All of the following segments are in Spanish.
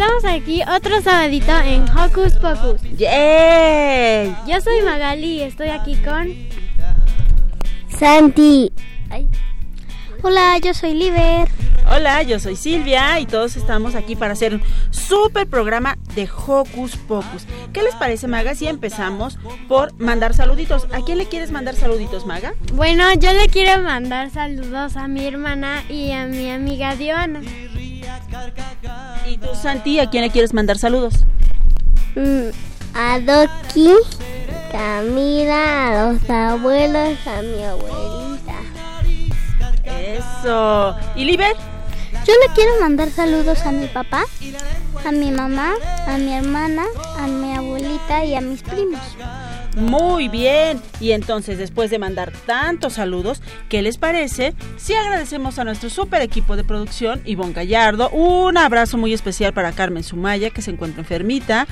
Estamos aquí otro sabadito en Hocus Pocus. ¡Yay! Yo soy Magali y estoy aquí con... Santi. Hola, yo soy Liber. Hola, yo soy Silvia y todos estamos aquí para hacer un super programa de Hocus Pocus. ¿Qué les parece, Maga, si empezamos por mandar saluditos? ¿A quién le quieres mandar saluditos, Maga? Bueno, yo le quiero mandar saludos a mi hermana y a mi amiga Diana. ¿Y tú, Santi, a quién le quieres mandar saludos? Mm, a Doki, Camila, a los abuelos, a mi abuelita. Eso. ¿Y Liber? Yo le quiero mandar saludos a mi papá, a mi mamá, a mi hermana, a mi abuelita y a mis primos. Muy bien. Y entonces, después de mandar tantos saludos, ¿qué les parece si agradecemos a nuestro super equipo de producción, Ivonne Gallardo? Un abrazo muy especial para Carmen Sumaya, que se encuentra enfermita.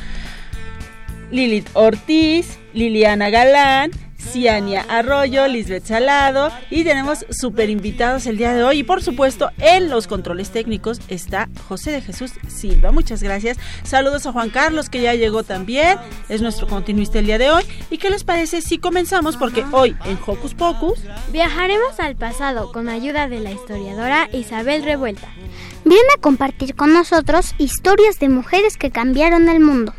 Lilith Ortiz, Liliana Galán, Ciania Arroyo, Lisbeth Salado y tenemos super invitados el día de hoy y por supuesto en los controles técnicos está José de Jesús Silva. Muchas gracias. Saludos a Juan Carlos que ya llegó también, es nuestro continuista el día de hoy. ¿Y qué les parece si comenzamos? Porque hoy en Hocus Pocus viajaremos al pasado con ayuda de la historiadora Isabel Revuelta. Viene a compartir con nosotros historias de mujeres que cambiaron el mundo.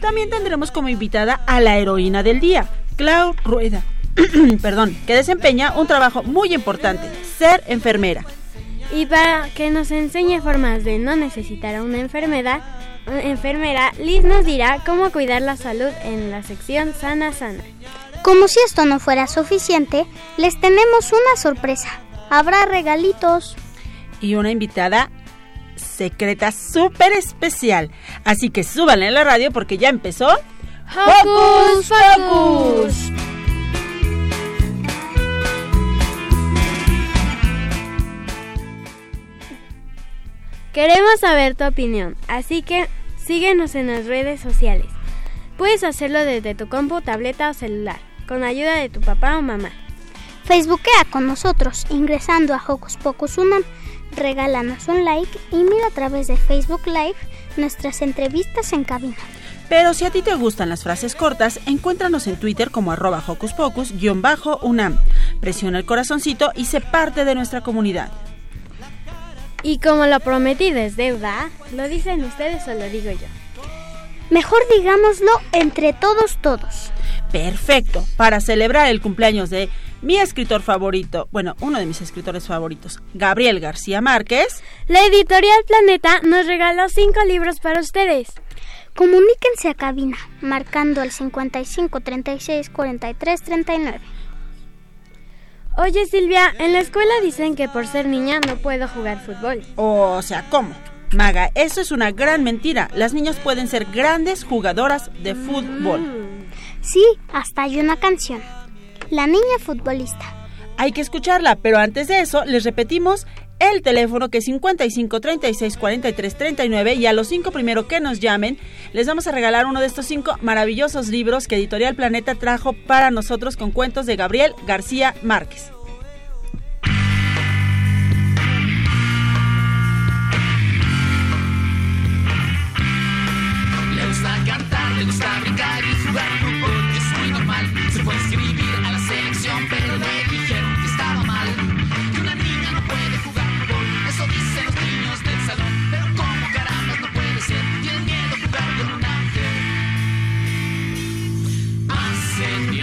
También tendremos como invitada a la heroína del día, Clau Rueda, perdón, que desempeña un trabajo muy importante, ser enfermera. Y para que nos enseñe formas de no necesitar a una enfermedad, enfermera, Liz nos dirá cómo cuidar la salud en la sección Sana Sana. Como si esto no fuera suficiente, les tenemos una sorpresa. Habrá regalitos. Y una invitada secreta súper especial. Así que súbanle a la radio porque ya empezó. ¡Hocus Pocus! Queremos saber tu opinión, así que síguenos en las redes sociales. Puedes hacerlo desde tu compu, tableta o celular, con ayuda de tu papá o mamá. Facebookea con nosotros ingresando a Hocus Pocus Unam. Regálanos un like y mira a través de Facebook Live nuestras entrevistas en cabina. Pero si a ti te gustan las frases cortas, encuéntranos en Twitter como arroba Hocus Pocus-UNAM. Presiona el corazoncito y sé parte de nuestra comunidad. Y como lo prometí es deuda, ¿lo dicen ustedes o lo digo yo? Mejor digámoslo entre todos todos. Perfecto, para celebrar el cumpleaños de mi escritor favorito, bueno, uno de mis escritores favoritos, Gabriel García Márquez. La editorial Planeta nos regaló cinco libros para ustedes. Comuníquense a cabina, marcando el 55 36 43 39. Oye Silvia, en la escuela dicen que por ser niña no puedo jugar fútbol. O sea, ¿cómo? Maga, eso es una gran mentira. Las niñas pueden ser grandes jugadoras de fútbol. Mm. Sí, hasta hay una canción. La niña futbolista. Hay que escucharla, pero antes de eso les repetimos el teléfono que es 55 36 43 39 y a los cinco primero que nos llamen les vamos a regalar uno de estos cinco maravillosos libros que Editorial Planeta trajo para nosotros con cuentos de Gabriel García Márquez. Le gusta cantar, le gusta brincar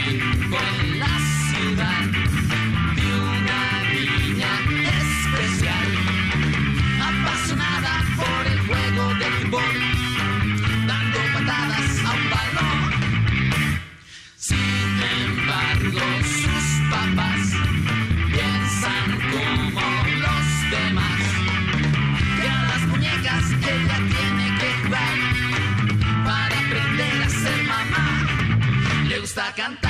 Con la ciudad de una niña especial, apasionada por el juego de fútbol, dando patadas a un balón, sin embargo sus papás piensan como los demás, y a las muñecas ella tiene que jugar para aprender a ser mamá, le gusta cantar.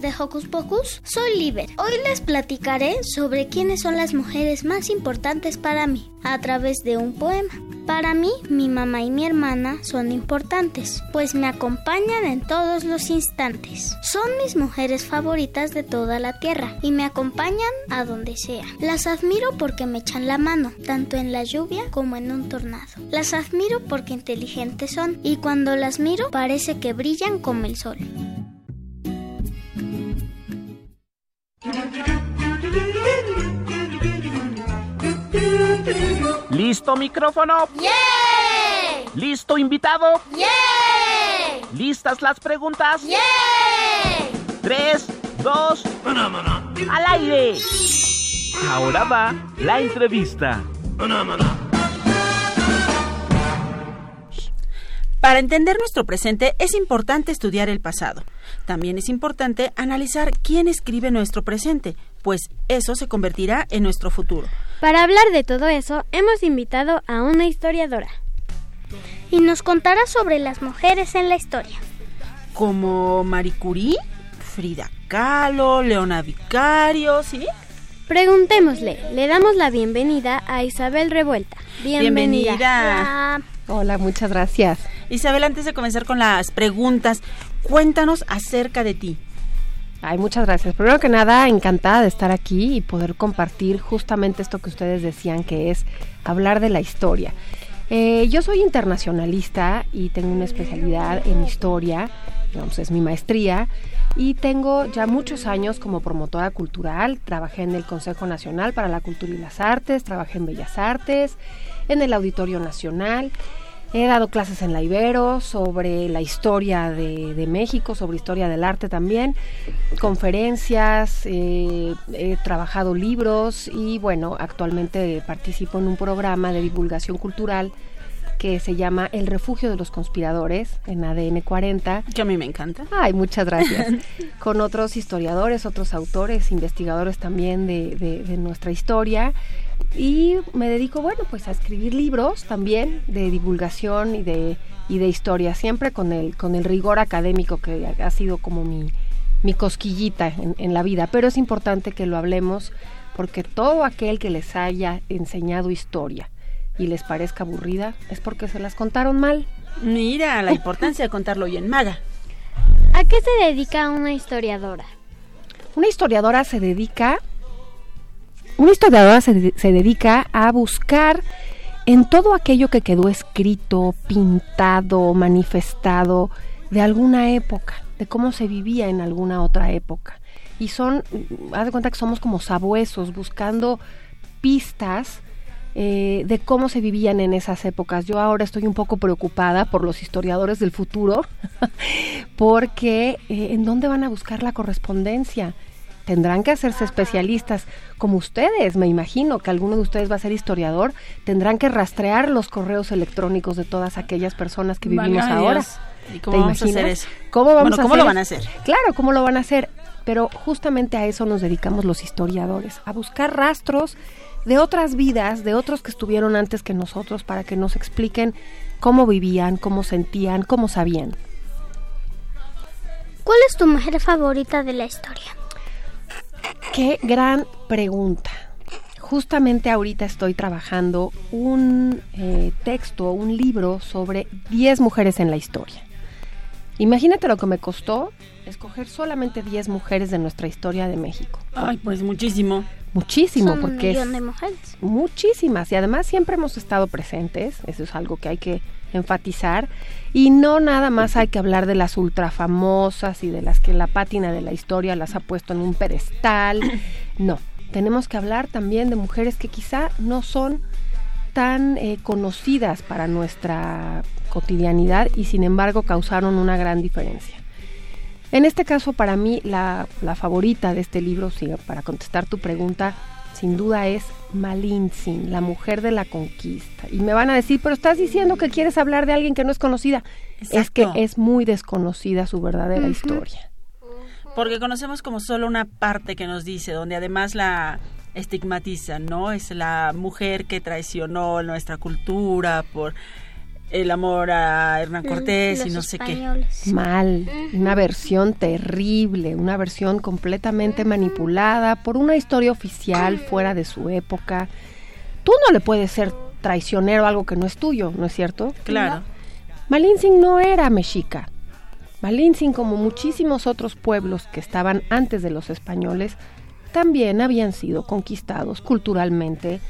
De Hocus Pocus, soy Liber. Hoy les platicaré sobre quiénes son las mujeres más importantes para mí a través de un poema. Para mí, mi mamá y mi hermana son importantes, pues me acompañan en todos los instantes. Son mis mujeres favoritas de toda la tierra y me acompañan a donde sea. Las admiro porque me echan la mano, tanto en la lluvia como en un tornado. Las admiro porque inteligentes son y cuando las miro parece que brillan como el sol. ¿Listo micrófono? ¿Listo invitado? ¿Listas las preguntas? Tres, dos, al aire. Ahora va la entrevista. Para entender nuestro presente es importante estudiar el pasado. También es importante analizar quién escribe nuestro presente, pues eso se convertirá en nuestro futuro. Para hablar de todo eso, hemos invitado a una historiadora. Y nos contará sobre las mujeres en la historia. Como Marie Curie, Frida Kahlo, Leona Vicario, ¿sí? Preguntémosle, le damos la bienvenida a Isabel Revuelta. Bienvenida. Bienvenida. Hola, muchas gracias. Isabel, antes de comenzar con las preguntas, cuéntanos acerca de ti. Ay, muchas gracias. Primero que nada, encantada de estar aquí y poder compartir justamente esto que ustedes decían, que es hablar de la historia. Eh, yo soy internacionalista y tengo una especialidad en historia, digamos, es mi maestría, y tengo ya muchos años como promotora cultural. Trabajé en el Consejo Nacional para la Cultura y las Artes, trabajé en Bellas Artes, en el Auditorio Nacional. He dado clases en la Ibero sobre la historia de, de México, sobre historia del arte también, conferencias, eh, he trabajado libros y bueno, actualmente participo en un programa de divulgación cultural que se llama El Refugio de los Conspiradores en ADN 40. Que a mí me encanta. Ay, muchas gracias. Con otros historiadores, otros autores, investigadores también de, de, de nuestra historia y me dedico, bueno, pues a escribir libros también de divulgación y de, y de historia, siempre con el, con el rigor académico que ha sido como mi, mi cosquillita en, en la vida, pero es importante que lo hablemos porque todo aquel que les haya enseñado historia y les parezca aburrida es porque se las contaron mal. Mira la importancia de contarlo bien, Maga. ¿A qué se dedica una historiadora? Una historiadora se dedica una historiadora se, se, dedica a buscar en todo aquello que quedó escrito, pintado, manifestado, de alguna época, de cómo se vivía en alguna otra época. Y son, mm, haz de cuenta que somos como sabuesos buscando pistas eh, de cómo se vivían en esas épocas. Yo ahora estoy un poco preocupada por los historiadores del futuro, porque eh, ¿en dónde van a buscar la correspondencia? Tendrán que hacerse especialistas, como ustedes, me imagino que alguno de ustedes va a ser historiador, tendrán que rastrear los correos electrónicos de todas aquellas personas que vivimos ahora. Dios. ¿Y cómo vamos a hacer eso? ¿Cómo vamos Bueno, a ¿cómo hacer? lo van a hacer? Claro, ¿cómo lo van a hacer? Pero justamente a eso nos dedicamos los historiadores, a buscar rastros de otras vidas, de otros que estuvieron antes que nosotros, para que nos expliquen cómo vivían, cómo sentían, cómo sabían. ¿Cuál es tu mujer favorita de la historia? Qué gran pregunta. Justamente ahorita estoy trabajando un eh, texto, un libro sobre 10 mujeres en la historia. Imagínate lo que me costó escoger solamente 10 mujeres de nuestra historia de México. Ay, pues muchísimo. Muchísimo, Son un porque es millón de mujeres. muchísimas y además siempre hemos estado presentes, eso es algo que hay que enfatizar y no nada más hay que hablar de las ultra famosas y de las que la pátina de la historia las ha puesto en un pedestal, no, tenemos que hablar también de mujeres que quizá no son tan eh, conocidas para nuestra cotidianidad y sin embargo causaron una gran diferencia. En este caso, para mí, la, la favorita de este libro, sí, para contestar tu pregunta, sin duda es Malintzin, la mujer de la conquista. Y me van a decir, pero estás diciendo que quieres hablar de alguien que no es conocida. Es que es muy desconocida su verdadera historia. Porque conocemos como solo una parte que nos dice, donde además la estigmatizan, ¿no? Es la mujer que traicionó nuestra cultura por el amor a Hernán Cortés y no sé qué. Mal, una versión terrible, una versión completamente manipulada por una historia oficial fuera de su época. Tú no le puedes ser traicionero a algo que no es tuyo, ¿no es cierto? Claro. Malintzin no era mexica. Malintzin, como muchísimos otros pueblos que estaban antes de los españoles, también habían sido conquistados culturalmente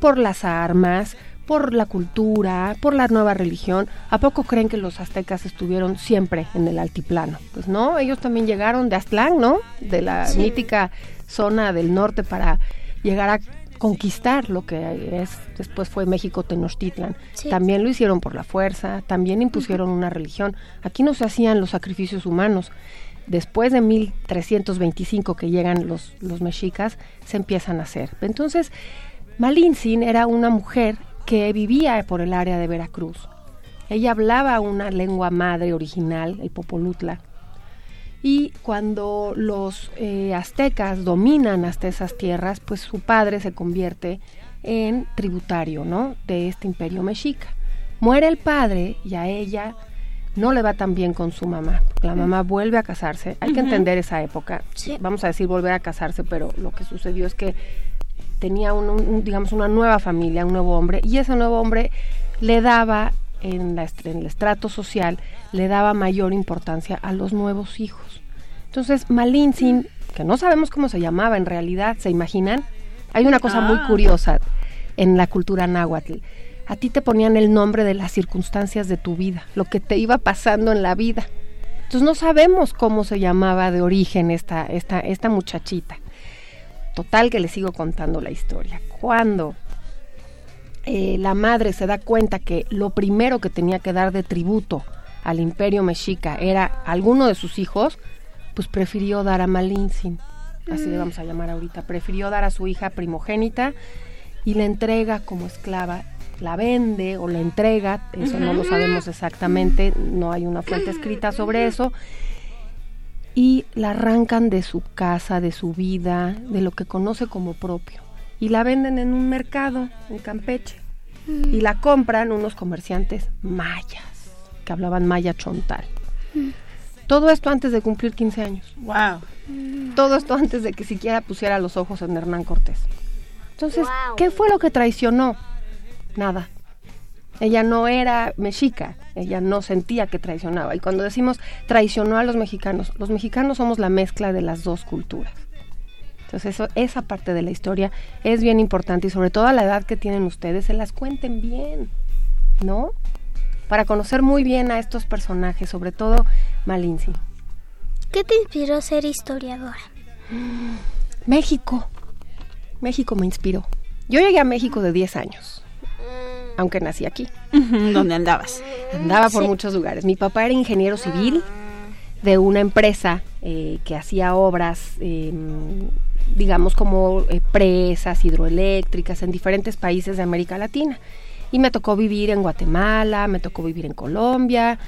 por las armas, por la cultura, por la nueva religión. ¿A poco creen que los aztecas estuvieron siempre en el altiplano? Pues no, ellos también llegaron de Aztlán, ¿no? De la Sí. mítica zona del norte para llegar a conquistar lo que es después fue México Tenochtitlan. Sí. También lo hicieron por la fuerza, también impusieron una religión. Aquí no se hacían los sacrificios humanos. Después de 1325 que llegan los, los mexicas, se empiezan a hacer. Entonces, Malintzin era una mujer que vivía por el área de Veracruz. Ella hablaba una lengua madre original, el popolutla. Y cuando los eh, aztecas dominan hasta esas tierras, pues su padre se convierte en tributario, ¿no? De este imperio mexica. Muere el padre y a ella no le va tan bien con su mamá. La mamá vuelve a casarse. Hay que entender esa época. Sí. Vamos a decir volver a casarse, pero lo que sucedió es que tenía un, un- digamos una nueva familia, un nuevo hombre, y ese nuevo hombre le daba en, la en el estrato social, le daba mayor importancia a los nuevos hijos. Entonces, Malintzin, que no sabemos cómo se llamaba en realidad, ¿se imaginan? Hay una cosa muy Ah. curiosa en la cultura náhuatl. A ti te ponían el nombre de las circunstancias de tu vida, lo que te iba pasando en la vida. Entonces no sabemos cómo se llamaba de origen esta, esta, esta muchachita. Total que le sigo contando la historia. Cuando eh, la madre se da cuenta que lo primero que tenía que dar de tributo al imperio mexica era alguno de sus hijos, pues prefirió dar a Malintzin, así le vamos a llamar ahorita, prefirió dar a su hija primogénita y la entrega como esclava, la vende o la entrega, eso no lo sabemos exactamente, no hay una fuente escrita sobre eso, y la arrancan de su casa, de su vida, de lo que conoce como propio, y la venden en un mercado en Campeche, y la compran unos comerciantes mayas, que hablaban maya chontal. Todo esto antes de cumplir 15 años. Wow. Todo esto antes de que siquiera pusiera los ojos en Hernán Cortés. Entonces, Wow. ¿qué fue lo que traicionó? Nada. Ella no era mexica, ella no sentía que traicionaba. Y cuando decimos traicionó a los mexicanos, los mexicanos somos la mezcla de las dos culturas. Entonces, eso, esa parte de la historia es bien importante y sobre todo a la edad que tienen ustedes, se las cuenten bien, ¿no? para conocer muy bien a estos personajes, sobre todo Malinzi. ¿Qué te inspiró a ser historiadora? México. México me inspiró. Yo llegué a México de 10 años, aunque nací aquí. ¿Dónde andabas? Andaba por muchos lugares. Mi papá era ingeniero civil de una empresa eh, que hacía obras, eh, digamos, como eh, presas hidroeléctricas en diferentes países de América Latina. Y me tocó vivir en Guatemala, me tocó vivir en Colombia.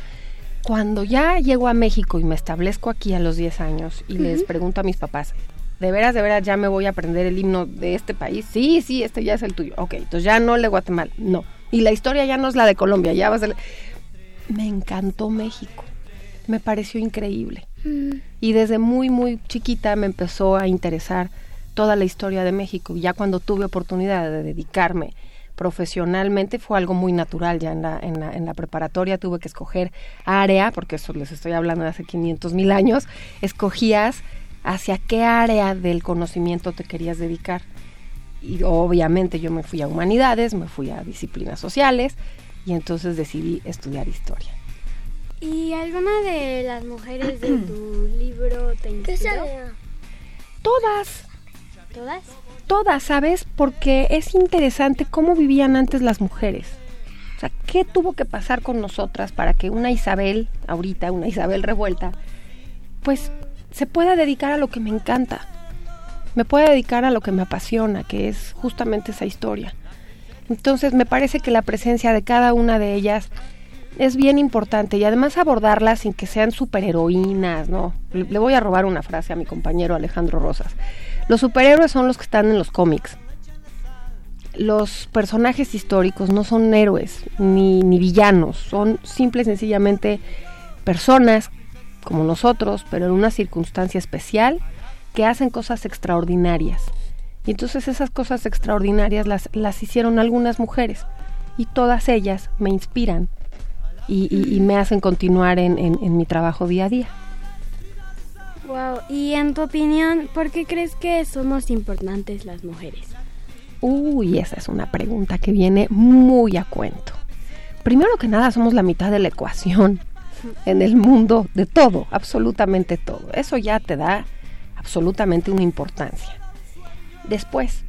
Cuando ya llego a México y me establezco aquí a los 10 años y les pregunto a mis papás, ¿de veras, de veras ya me voy a aprender el himno de este país? Sí, sí, este ya es el tuyo. Ok, entonces ya no el de Guatemala, no. Y la historia ya no es la de Colombia, ya va a ser... Me encantó México, me pareció increíble. Y desde muy, muy chiquita me empezó a interesar toda la historia de México. Ya cuando tuve oportunidad de dedicarme profesionalmente fue algo muy natural. Ya en la, en la, en la preparatoria tuve que escoger área, porque eso les estoy hablando de hace 500 mil años. Escogías hacia qué área del conocimiento te querías dedicar. Y obviamente yo me fui a humanidades, me fui a disciplinas sociales y entonces decidí estudiar historia. ¿Y alguna de las mujeres de tu libro te inspiró? Todas, ¿Todas? todas, ¿sabes? Porque es interesante cómo vivían antes las mujeres. O sea, ¿qué tuvo que pasar con nosotras para que una Isabel, ahorita una Isabel revuelta, pues se pueda dedicar a lo que me encanta? Me pueda dedicar a lo que me apasiona, que es justamente esa historia. Entonces me parece que la presencia de cada una de ellas es bien importante y además abordarlas sin que sean superheroínas, ¿no? Le, voy a robar una frase a mi compañero Alejandro Rosas. Los superhéroes son los que están en los cómics. Los personajes históricos no son héroes ni, ni villanos, son simple y sencillamente personas como nosotros, pero en una circunstancia especial, que hacen cosas extraordinarias. Y entonces esas cosas extraordinarias las, las hicieron algunas mujeres y todas ellas me inspiran y, y- y me hacen continuar en, en- en mi trabajo día a día. Wow. Y en tu opinión, ¿por qué crees que somos importantes las mujeres? Uy, esa es una pregunta que viene muy a cuento. Primero que nada, somos la mitad de la ecuación en el mundo de todo, absolutamente todo. Eso ya te da absolutamente una importancia. Después,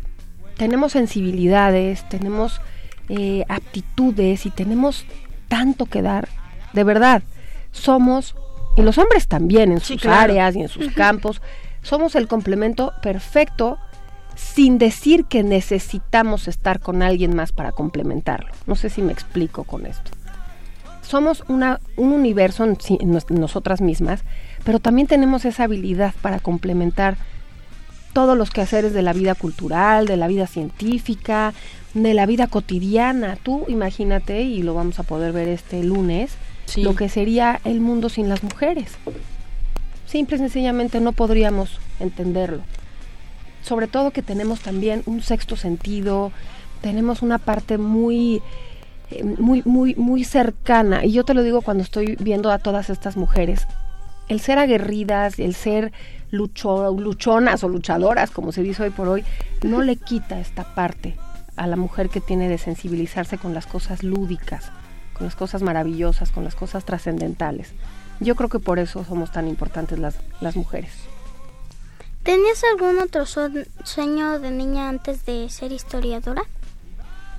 tenemos sensibilidades, tenemos eh, aptitudes y tenemos tanto que dar. De verdad, somos, y los hombres también en Sí, sus claro. áreas y en sus campos, somos el complemento perfecto sin decir que necesitamos estar con alguien más para complementarlo. No sé si me explico con esto. Somos una, un universo nos- nosotras mismas, pero también tenemos esa habilidad para complementar todos los quehaceres de la vida cultural, de la vida científica, de la vida cotidiana. Tú imagínate, y lo vamos a poder ver este lunes, Sí. lo que sería el mundo sin las mujeres. Simple y sencillamente no podríamos entenderlo. Sobre todo que tenemos también un sexto sentido, tenemos una parte muy muy muy muy cercana. Y yo te lo digo cuando estoy viendo a todas estas mujeres. El ser aguerridas el ser lucho- luchonas o luchadoras como se dice hoy por hoy no le quita esta parte a la mujer que tiene de sensibilizarse con las cosas lúdicas con las cosas maravillosas con las cosas trascendentales. Yo creo que por eso somos tan importantes las, las mujeres. ¿Tenías algún otro sue- sueño de niña antes de ser historiadora?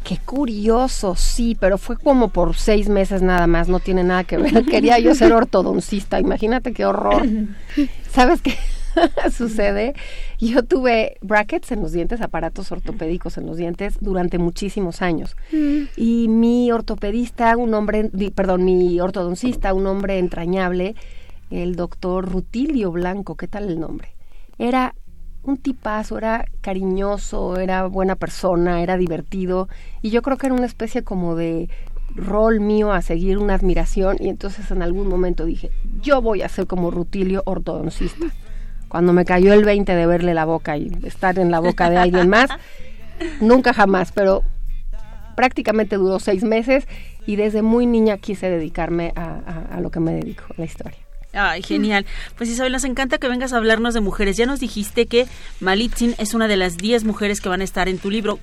Qué curioso, sí, pero fue como por seis meses nada más, no tiene nada que ver. Quería yo ser ortodoncista, imagínate qué horror. ¿Sabes qué sucede? Yo tuve brackets en los dientes, aparatos ortopédicos en los dientes durante muchísimos años. Y mi ortopedista, un hombre, perdón, mi ortodoncista, un hombre entrañable, el doctor Rutilio Blanco, ¿qué tal el nombre? Era un tipazo, era cariñoso, era buena persona, era divertido y yo creo que era una especie como de rol mío a seguir una admiración y entonces en algún momento dije, yo voy a ser como Rutilio ortodoncista. Cuando me cayó el 20 de verle la boca y estar en la boca de alguien más, nunca jamás, pero prácticamente duró seis meses y desde muy niña quise dedicarme a, a- a lo que me dedico, a la historia. Ay, genial. Pues Isabel, nos encanta que vengas a hablarnos de mujeres. Ya nos dijiste que Malitzin es una de las 10 mujeres que van a estar en tu libro.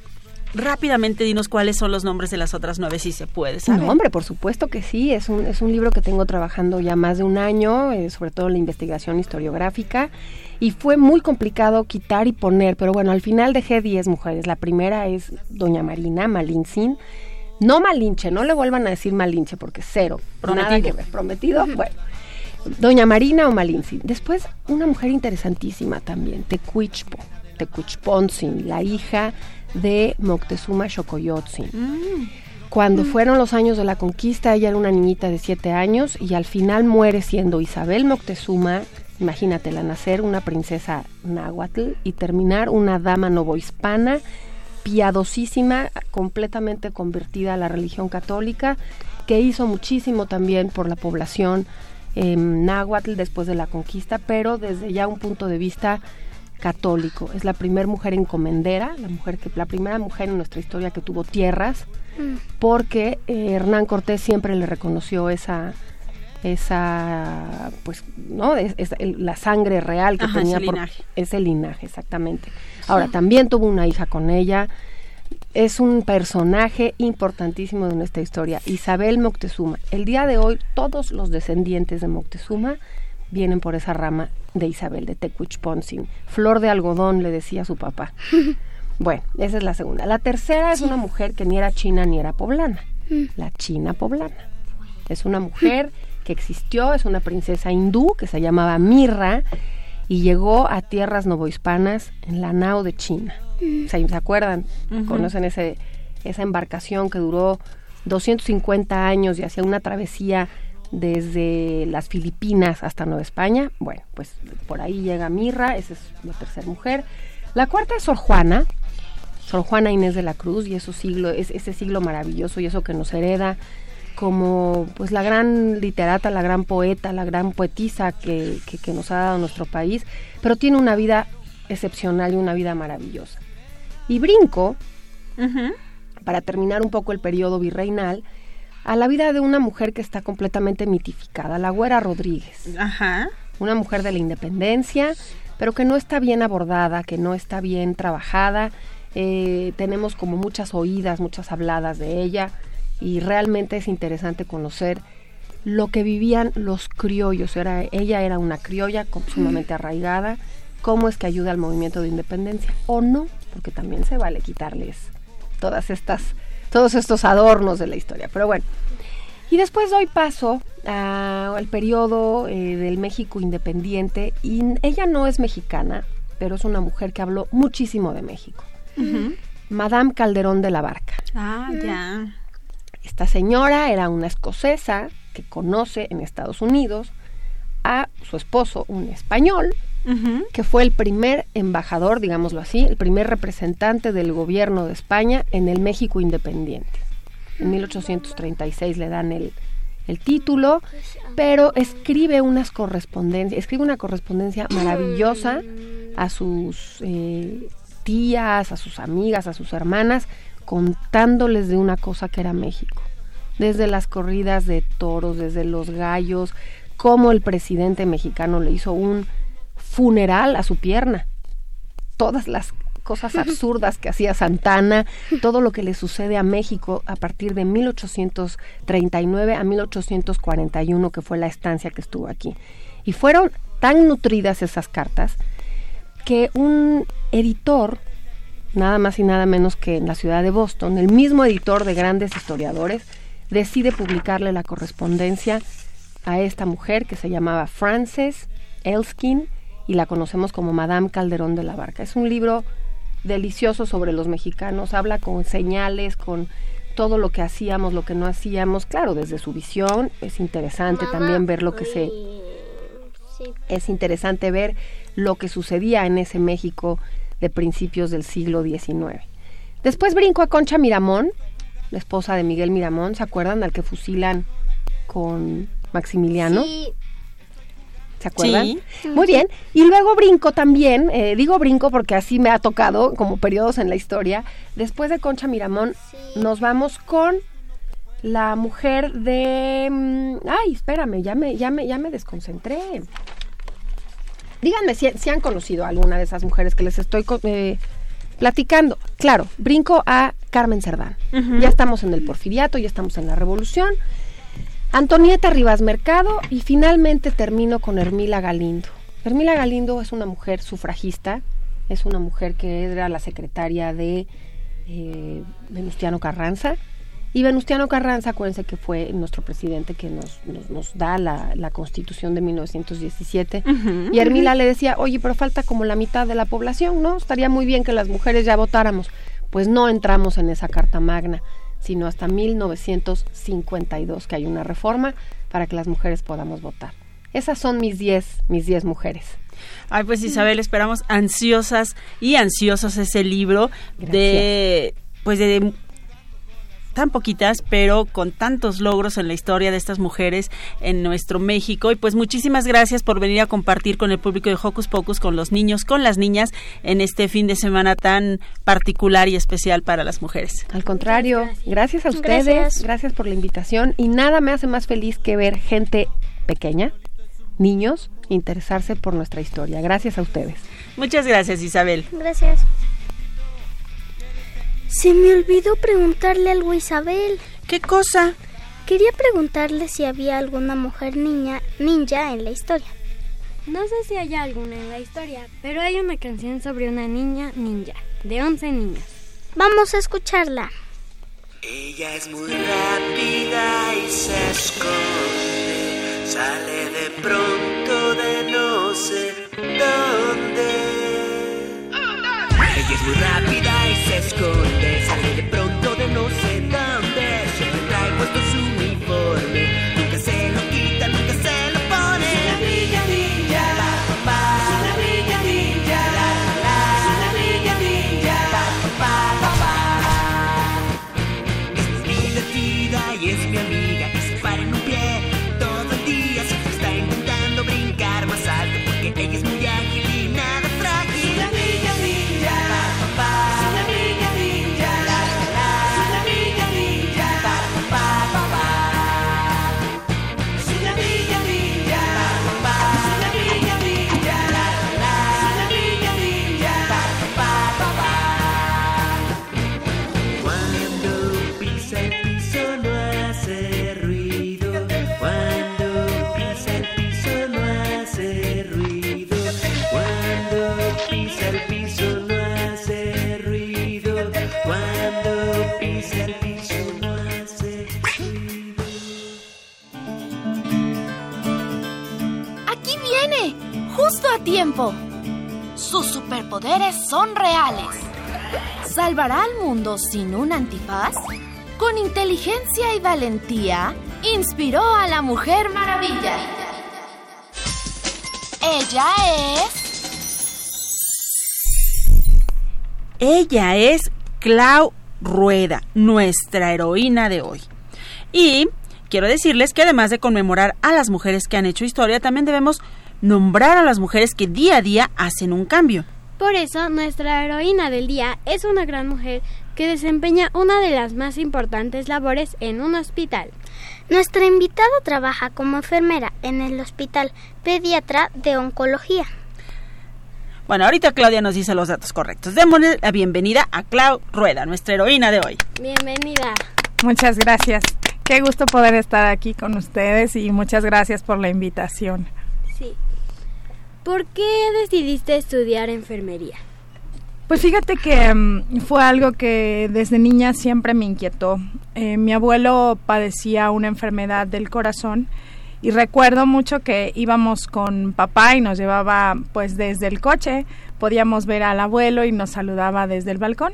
rápidamente dinos cuáles son los nombres de las otras nueve, si se puede. ¿sabe? No, hombre, por supuesto que sí. Es un, es un libro que tengo trabajando ya más de un año, eh, sobre todo en la investigación historiográfica. Y fue muy complicado quitar y poner, pero bueno, al final dejé 10 mujeres. La primera es Doña Marina Malintzin. No Malinche, no le vuelvan a decir Malinche porque cero. Prometido. Nada que ver. Prometido. Bueno. Doña Marina o Malintzin. Después, una mujer interesantísima también, Tecuichpo, Tecuichpontzin, la hija de Moctezuma Xocoyotzin. Cuando fueron los años de la conquista, ella era una niñita de siete años y al final muere siendo Isabel Moctezuma, imagínatela, nacer una princesa náhuatl y terminar una dama novohispana, piadosísima, completamente convertida a la religión católica, que hizo muchísimo también por la población eh, náhuatl después de la conquista, pero desde ya un punto de vista católico. Es la primera mujer encomendera, la mujer que la primera mujer en nuestra historia que tuvo tierras, porque eh, Hernán Cortés siempre le reconoció esa esa pues no es, es el- la sangre real que Ajá, tenía ese por- linaje. ese linaje exactamente ahora también tuvo una hija con ella es un personaje importantísimo de nuestra historia Isabel Moctezuma el día de hoy todos los descendientes de Moctezuma vienen por esa rama de Isabel de Tecuichpontzin flor de algodón le decía su papá bueno, esa es la segunda. La tercera es una mujer que ni era china ni era poblana. La china poblana. Es una mujer que existió, es una princesa hindú que se llamaba Mirra y llegó a tierras novohispanas en la nao de China. ¿Se, se acuerdan? ¿Conocen ese, esa embarcación que duró 250 años y hacía una travesía desde las Filipinas hasta Nueva España? Bueno, pues por ahí llega Mirra, esa es la tercera mujer. La cuarta es Sor Juana, Sor Juana Inés de la Cruz y esos siglo, es, ese siglo maravilloso y eso que nos hereda como pues la gran literata, la gran poeta, la gran poetisa que, que- que nos ha dado nuestro país, pero tiene una vida excepcional y una vida maravillosa. Y brinco, para terminar un poco el periodo virreinal, a la vida de una mujer que está completamente mitificada, la Güera Rodríguez. Ajá. Una mujer de la independencia, pero que no está bien abordada, que no está bien trabajada. Eh, tenemos como muchas oídas, muchas habladas de ella y realmente es interesante conocer lo que vivían los criollos. Era, ella era una criolla sumamente arraigada. ¿Cómo es que ayuda al movimiento de independencia? O no, porque también se vale quitarles todas estas, todos estos adornos de la historia. Pero bueno, y después doy paso al periodo eh, del México independiente y ella no es mexicana, pero es una mujer que habló muchísimo de México. Madame Calderón de la Barca. Ah, ya. Esta señora era una escocesa que conoce en Estados Unidos a su esposo, un español, que fue el primer embajador, digámoslo así, el primer representante del gobierno de España en el México independiente. En 1836 le dan el, el título, pero escribe unas correspondencias, escribe una correspondencia maravillosa a sus eh, tías, a sus amigas, a sus hermanas, contándoles de una cosa que era México. Desde las corridas de toros, desde los gallos, cómo el presidente mexicano le hizo un funeral a su pierna. Todas las cosas absurdas que hacía Santana, todo lo que le sucede a México a partir de 1839 a 1841, que fue la estancia que estuvo aquí. Y fueron tan nutridas esas cartas que un editor, nada más y nada menos que en la ciudad de Boston, el mismo editor de grandes historiadores, decide publicarle la correspondencia a esta mujer que se llamaba Frances Elskin y la conocemos como Madame Calderón de la Barca. Es un libro delicioso sobre los mexicanos, habla con señales, con todo lo que hacíamos, lo que no hacíamos, claro, desde su visión, es interesante también ver lo que se es interesante ver lo que sucedía en ese México de principios del siglo XIX. Después brinco a Concha Miramón, la esposa de Miguel Miramón, ¿se acuerdan? Al que fusilan con Maximiliano. ¿Se acuerdan? Sí. Muy bien. Y luego brinco también, eh, digo brinco porque así me ha tocado como periodos en la historia. Después de Concha Miramón, nos vamos con la mujer de... mm, Ay, espérame, ya me, ya me, ya me desconcentré. Díganme si, si han conocido a alguna de esas mujeres que les estoy eh, platicando. Claro, brinco a Carmen Cerdán. Ya estamos en el porfiriato, ya estamos en la revolución. Antonieta Rivas Mercado y finalmente termino con Hermila Galindo. Hermila Galindo es una mujer sufragista, es una mujer que era la secretaria de eh, Venustiano Carranza. Y Venustiano Carranza, acuérdense que fue nuestro presidente que nos, nos, nos da la, la, constitución de 1917. y Hermila le decía, oye, pero falta como la mitad de la población, ¿no? Estaría muy bien que las mujeres ya votáramos. Pues no entramos en esa Carta Magna, sino hasta 1952 que hay una reforma para que las mujeres podamos votar. Esas son mis 10, mis 10 mujeres. Ay, pues Isabel, esperamos ansiosas y ansiosos ese libro Gracias. de pues de tan poquitas, pero con tantos logros en la historia de estas mujeres en nuestro México. Y pues muchísimas gracias por venir a compartir con el público de Hocus Pocus, con los niños, con las niñas, en este fin de semana tan particular y especial para las mujeres. Al contrario, gracias, a ustedes, Gracias. gracias por la invitación y nada me hace más feliz que ver gente pequeña, niños, interesarse por nuestra historia. Gracias a ustedes. Muchas gracias, Isabel. Gracias. Se me olvidó preguntarle algo a Isabel. ¿Qué cosa? Quería preguntarle si había alguna mujer niña ninja en la historia. No sé si hay alguna en la historia, pero hay una canción sobre una niña ninja, de 11 niños. Vamos a escucharla. Ella es muy rápida y se esconde, sale de pronto de no sé dónde. Ella es muy rápida se esconde, sale de pronto de no sé tiempo. Sus superpoderes son reales. ¿Salvará al mundo sin un antifaz? Con inteligencia y valentía, inspiró a la Mujer Maravilla. Ella es... Ella es Clau Rueda, nuestra heroína de hoy. Y quiero decirles que además de conmemorar a las mujeres que han hecho historia, también debemos nombrar a las mujeres que día a día hacen un cambio. Por eso, nuestra heroína del día es una gran mujer que desempeña una de las más importantes labores en un hospital. Nuestra invitada trabaja como enfermera en el Hospital Pediatra de Oncología. Bueno, ahorita Claudia nos dice los datos correctos. Démosle la bienvenida a Clau Rueda, nuestra heroína de hoy. Bienvenida. Muchas gracias. Qué gusto poder estar aquí con ustedes y muchas gracias por la invitación. Sí. ¿Por qué decidiste estudiar enfermería? Pues fíjate que mm, fue algo que desde niña siempre me inquietó. Eh, mi abuelo padecía una enfermedad del corazón y recuerdo mucho que íbamos con papá y nos llevaba pues desde el coche, podíamos ver al abuelo y nos saludaba desde el balcón.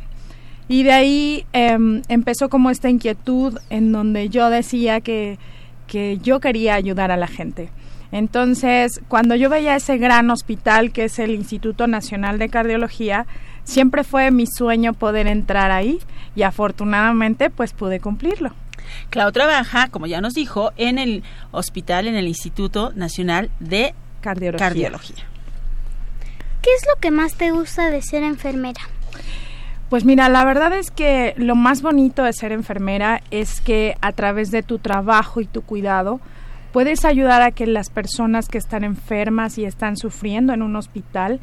Y de ahí em, empezó como esta inquietud en donde yo decía que, que yo quería ayudar a la gente. Entonces, cuando yo veía ese gran hospital que es el Instituto Nacional de Cardiología, siempre fue mi sueño poder entrar ahí y afortunadamente pues pude cumplirlo. Clau trabaja, como ya nos dijo, en el hospital, en el Instituto Nacional de Cardiología. Cardiología. ¿Qué es lo que más te gusta de ser enfermera? Pues mira, la verdad es que lo más bonito de ser enfermera es que a través de tu trabajo y tu cuidado puedes ayudar a que las personas que están enfermas y están sufriendo en un hospital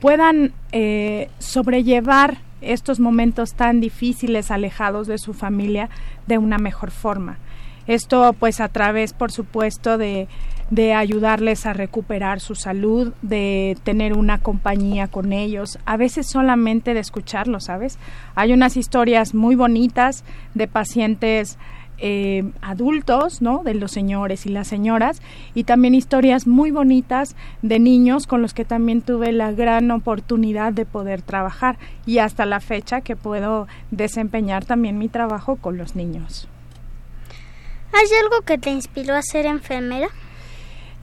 puedan eh, sobrellevar estos momentos tan difíciles alejados de su familia de una mejor forma. Esto pues a través, por supuesto, de, de ayudarles a recuperar su salud, de tener una compañía con ellos, a veces solamente de escucharlos, ¿sabes? Hay unas historias muy bonitas de pacientes eh, adultos, ¿no? De los señores y las señoras, y también historias muy bonitas de niños con los que también tuve la gran oportunidad de poder trabajar y hasta la fecha que puedo desempeñar también mi trabajo con los niños. ¿Hay algo que te inspiró a ser enfermera?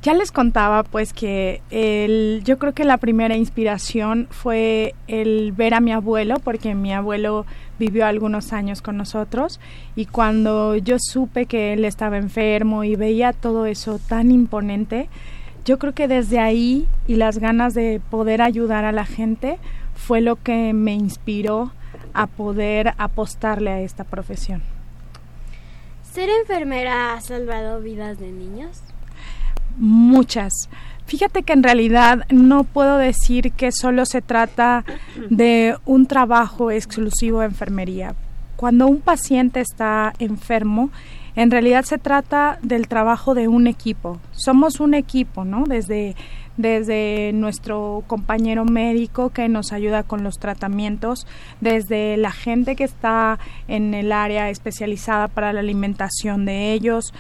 Ya les contaba pues que el, yo creo que la primera inspiración fue el ver a mi abuelo, porque mi abuelo vivió algunos años con nosotros y cuando yo supe que él estaba enfermo y veía todo eso tan imponente, yo creo que desde ahí y las ganas de poder ayudar a la gente fue lo que me inspiró a poder apostarle a esta profesión. ¿Ser enfermera ha salvado vidas de niños? Muchas. Fíjate que en realidad no puedo decir que solo se trata de un trabajo exclusivo de enfermería. Cuando un paciente está enfermo, en realidad se trata del trabajo de un equipo. Somos un equipo, ¿no? Desde desde nuestro compañero médico que nos ayuda con los tratamientos, desde la gente que está en el área especializada para la alimentación de ellos,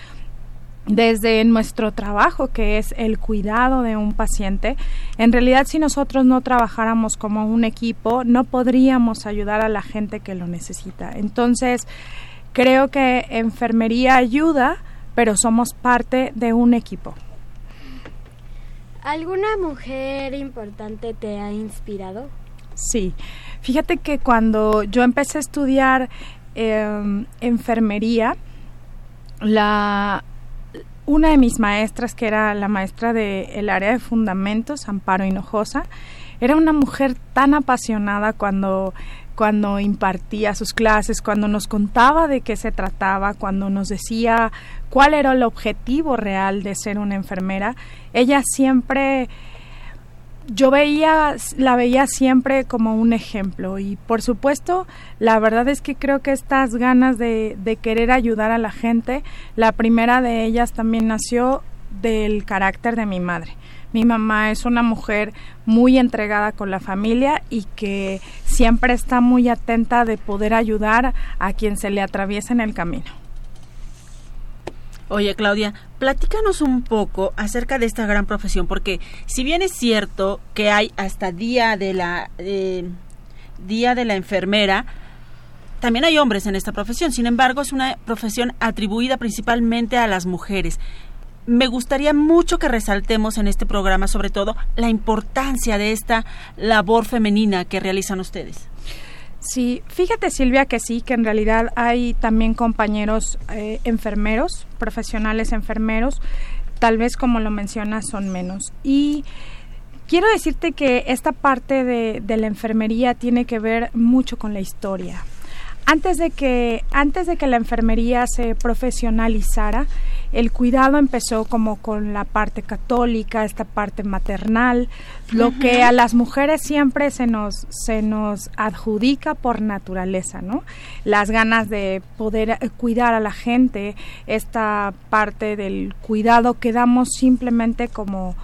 desde nuestro trabajo, que es el cuidado de un paciente. En realidad, si nosotros no trabajáramos como un equipo, no podríamos ayudar a la gente que lo necesita. Entonces, creo que enfermería ayuda, pero somos parte de un equipo. ¿Alguna mujer importante te ha inspirado? Sí, fíjate que cuando yo empecé a estudiar eh, enfermería, la, una de mis maestras, que era la maestra del área de fundamentos, Amparo Hinojosa, era una mujer tan apasionada cuando cuando impartía sus clases, cuando nos contaba de qué se trataba, cuando nos decía cuál era el objetivo real de ser una enfermera, ella siempre yo veía, la veía siempre como un ejemplo y por supuesto la verdad es que creo que estas ganas de, querer ayudar a la gente, la primera de ellas también nació del carácter de mi madre. Mi mamá es una mujer muy entregada con la familia y que siempre está muy atenta de poder ayudar a quien se le atraviesa en el camino. Oye, Claudia, platícanos un poco acerca de esta gran profesión, porque si bien es cierto que hay hasta día de la eh, día de la enfermera, también hay hombres en esta profesión. Sin embargo, es una profesión atribuida principalmente a las mujeres me gustaría mucho que resaltemos en este programa, sobre todo, la importancia de esta labor femenina que realizan ustedes. Sí, fíjate Silvia que sí, que en realidad hay también compañeros eh, enfermeros, profesionales enfermeros, tal vez como lo mencionas son menos. Y quiero decirte que esta parte de, de la enfermería tiene que ver mucho con la historia. Antes de que, antes de que la enfermería se profesionalizara, el cuidado empezó como con la parte católica, esta parte maternal, lo que a las mujeres siempre se nos se nos adjudica por naturaleza, ¿no? Las ganas de poder eh, cuidar a la gente, esta parte del cuidado que damos simplemente como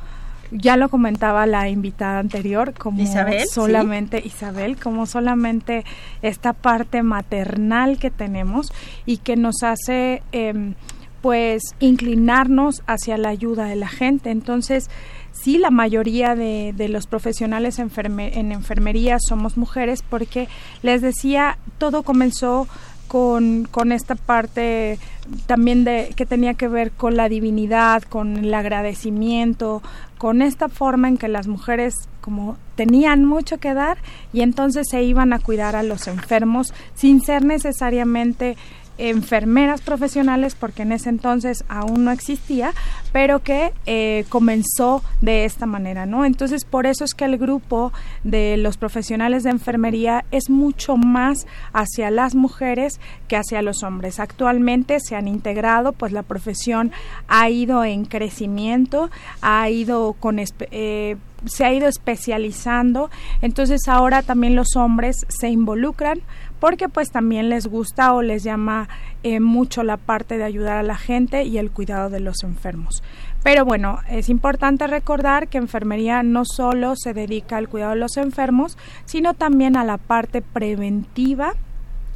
ya lo comentaba la invitada anterior, como solamente Isabel, como solamente esta parte maternal que tenemos y que nos hace eh, pues inclinarnos hacia la ayuda de la gente. Entonces, sí, la mayoría de, de los profesionales en enfermería somos mujeres porque, les decía, todo comenzó con, con, esta parte también de que tenía que ver con la divinidad, con el agradecimiento, con esta forma en que las mujeres como tenían mucho que dar y entonces se iban a cuidar a los enfermos sin ser necesariamente enfermeras profesionales, porque en ese entonces aún no existía, pero que eh, comenzó de esta manera, ¿no? Entonces, por eso es que el grupo de los profesionales de enfermería es mucho más hacia las mujeres que hacia los hombres. Actualmente se han integrado, pues la profesión ha ido en crecimiento, ha ido con eh, se ha ido especializando, entonces ahora también los hombres se involucran porque pues también les gusta o les llama eh, mucho la parte de ayudar a la gente y el cuidado de los enfermos. Pero bueno, es importante recordar que enfermería no solo se dedica al cuidado de los enfermos, sino también a la parte preventiva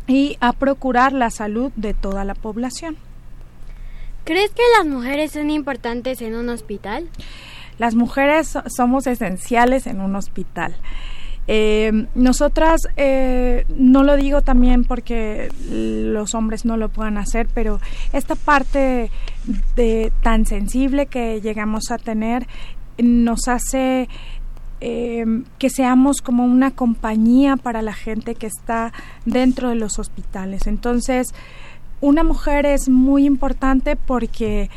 y a procurar la salud de toda la población. ¿Crees que las mujeres son importantes en un hospital? Las mujeres somos esenciales en un hospital. Eh, nosotras, eh, no lo digo también porque los hombres no lo puedan hacer, pero esta parte de tan sensible que llegamos a tener nos hace eh, que seamos como una compañía para la gente que está dentro de los hospitales. Entonces, una mujer es muy importante porque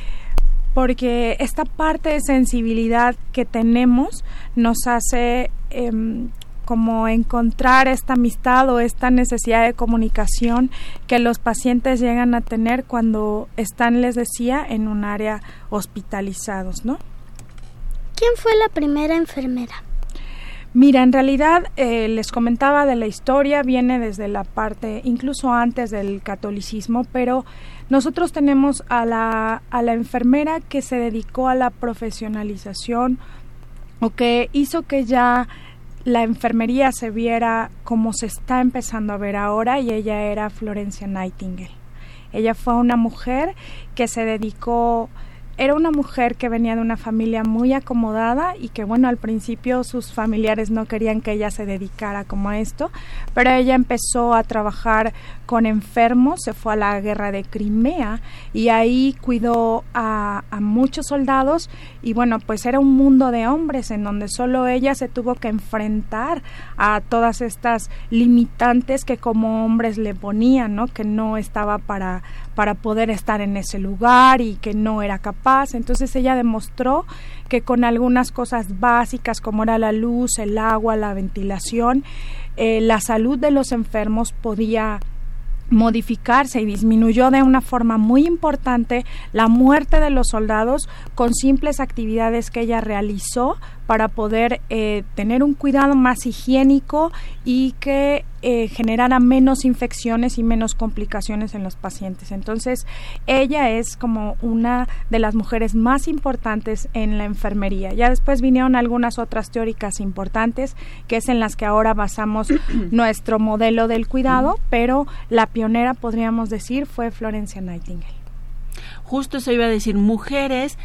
porque esta parte de sensibilidad que tenemos nos hace em, como encontrar esta amistad o esta necesidad de comunicación que los pacientes llegan a tener cuando están, les decía, en un área hospitalizados, ¿no? ¿Quién fue la primera enfermera? Mira, en realidad eh, les comentaba de la historia, viene desde la parte, incluso antes del catolicismo, pero nosotros tenemos a la, a la enfermera que se dedicó a la profesionalización o que hizo que ya la enfermería se viera como se está empezando a ver ahora y ella era Florencia Nightingale. Ella fue una mujer que se dedicó era una mujer que venía de una familia muy acomodada y que bueno, al principio sus familiares no querían que ella se dedicara como a esto, pero ella empezó a trabajar con enfermos, se fue a la guerra de Crimea y ahí cuidó a, a muchos soldados y bueno, pues era un mundo de hombres en donde solo ella se tuvo que enfrentar a todas estas limitantes que como hombres le ponían, ¿no? Que no estaba para para poder estar en ese lugar y que no era capaz. Entonces ella demostró que con algunas cosas básicas como era la luz, el agua, la ventilación, eh, la salud de los enfermos podía modificarse y disminuyó de una forma muy importante la muerte de los soldados con simples actividades que ella realizó para poder eh, tener un cuidado más higiénico y que eh, generara menos infecciones y menos complicaciones en los pacientes. Entonces, ella es como una de las mujeres más importantes en la enfermería. Ya después vinieron algunas otras teóricas importantes, que es en las que ahora basamos nuestro modelo del cuidado, pero la pionera, podríamos decir, fue Florencia Nightingale. Justo eso iba a decir, mujeres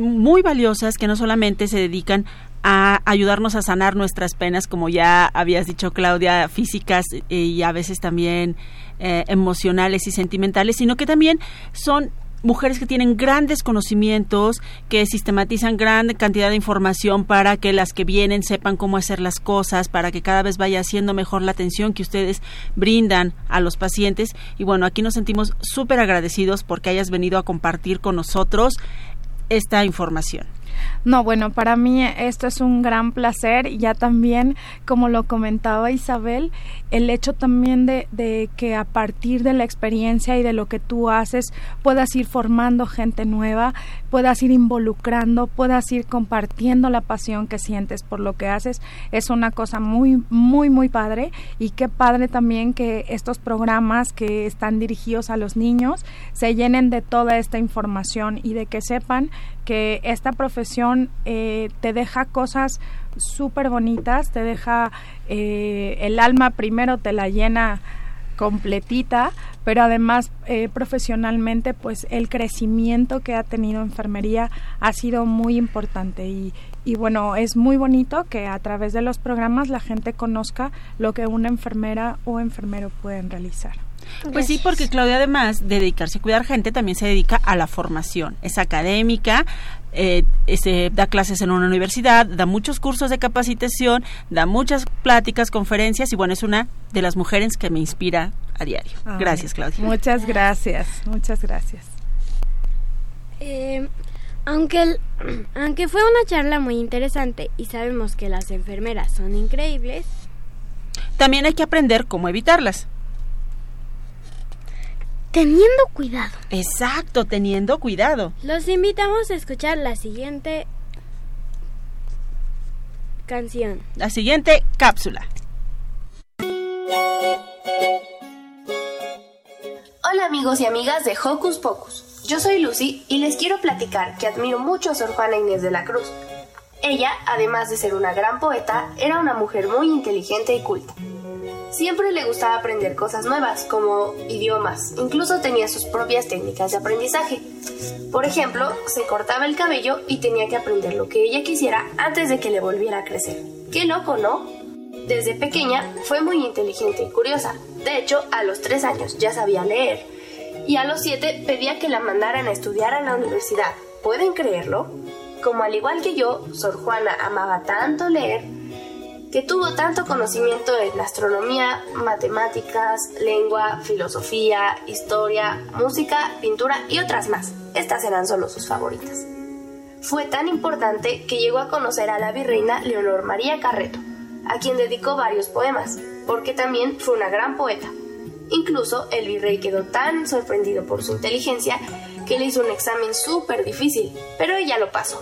muy valiosas que no solamente se dedican a ayudarnos a sanar nuestras penas, como ya habías dicho Claudia, físicas y a veces también eh, emocionales y sentimentales, sino que también son mujeres que tienen grandes conocimientos, que sistematizan gran cantidad de información para que las que vienen sepan cómo hacer las cosas, para que cada vez vaya haciendo mejor la atención que ustedes brindan a los pacientes. Y bueno, aquí nos sentimos súper agradecidos porque hayas venido a compartir con nosotros esta información. No, bueno, para mí esto es un gran placer y ya también, como lo comentaba Isabel, el hecho también de, de, que a partir de la experiencia y de lo que tú haces puedas ir formando gente nueva, puedas ir involucrando, puedas ir compartiendo la pasión que sientes por lo que haces, es una cosa muy, muy, muy padre. Y qué padre también que estos programas que están dirigidos a los niños se llenen de toda esta información y de que sepan que esta profesión eh, te deja cosas súper bonitas, te deja eh, el alma primero, te la llena completita, pero además eh, profesionalmente pues el crecimiento que ha tenido enfermería ha sido muy importante y, y bueno, es muy bonito que a través de los programas la gente conozca lo que una enfermera o enfermero pueden realizar. Pues sí, porque Claudia además de dedicarse a cuidar gente, también se dedica a la formación. Es académica, eh, este, da clases en una universidad, da muchos cursos de capacitación, da muchas pláticas, conferencias y bueno, es una de las mujeres que me inspira a diario. Ay, Gracias, Claudia. Muchas gracias, muchas gracias. Eh, aunque, el- aunque fue una charla muy interesante y sabemos que las enfermeras son increíbles, También hay que aprender cómo evitarlas. Teniendo cuidado. Exacto, teniendo cuidado. los invitamos a escuchar la siguiente canción. La siguiente cápsula. Hola amigos y amigas de Hocus Pocus. Yo soy Lucy y les quiero platicar que admiro mucho a Sor Juana Inés de la Cruz. Ella, además de ser una gran poeta, era una mujer muy inteligente y culta. Siempre le gustaba aprender cosas nuevas, como idiomas, incluso tenía sus propias técnicas de aprendizaje. Por ejemplo, se cortaba el cabello y tenía que aprender lo que ella quisiera antes de que le volviera a crecer. Qué loco, ¿no? Desde pequeña fue muy inteligente y curiosa. De hecho, a los tres años ya sabía leer. Y a los siete pedía que la mandaran a estudiar a la universidad. ¿Pueden creerlo? Como al igual que yo, Sor Juana amaba tanto leer que tuvo tanto conocimiento en astronomía, matemáticas, lengua, filosofía, historia, música, pintura y otras más. Estas eran solo sus favoritas. Fue tan importante que llegó a conocer a la virreina Leonor María Carreto, a quien dedicó varios poemas, porque también fue una gran poeta. Incluso el virrey quedó tan sorprendido por su inteligencia que le hizo un examen súper difícil, pero ella lo pasó.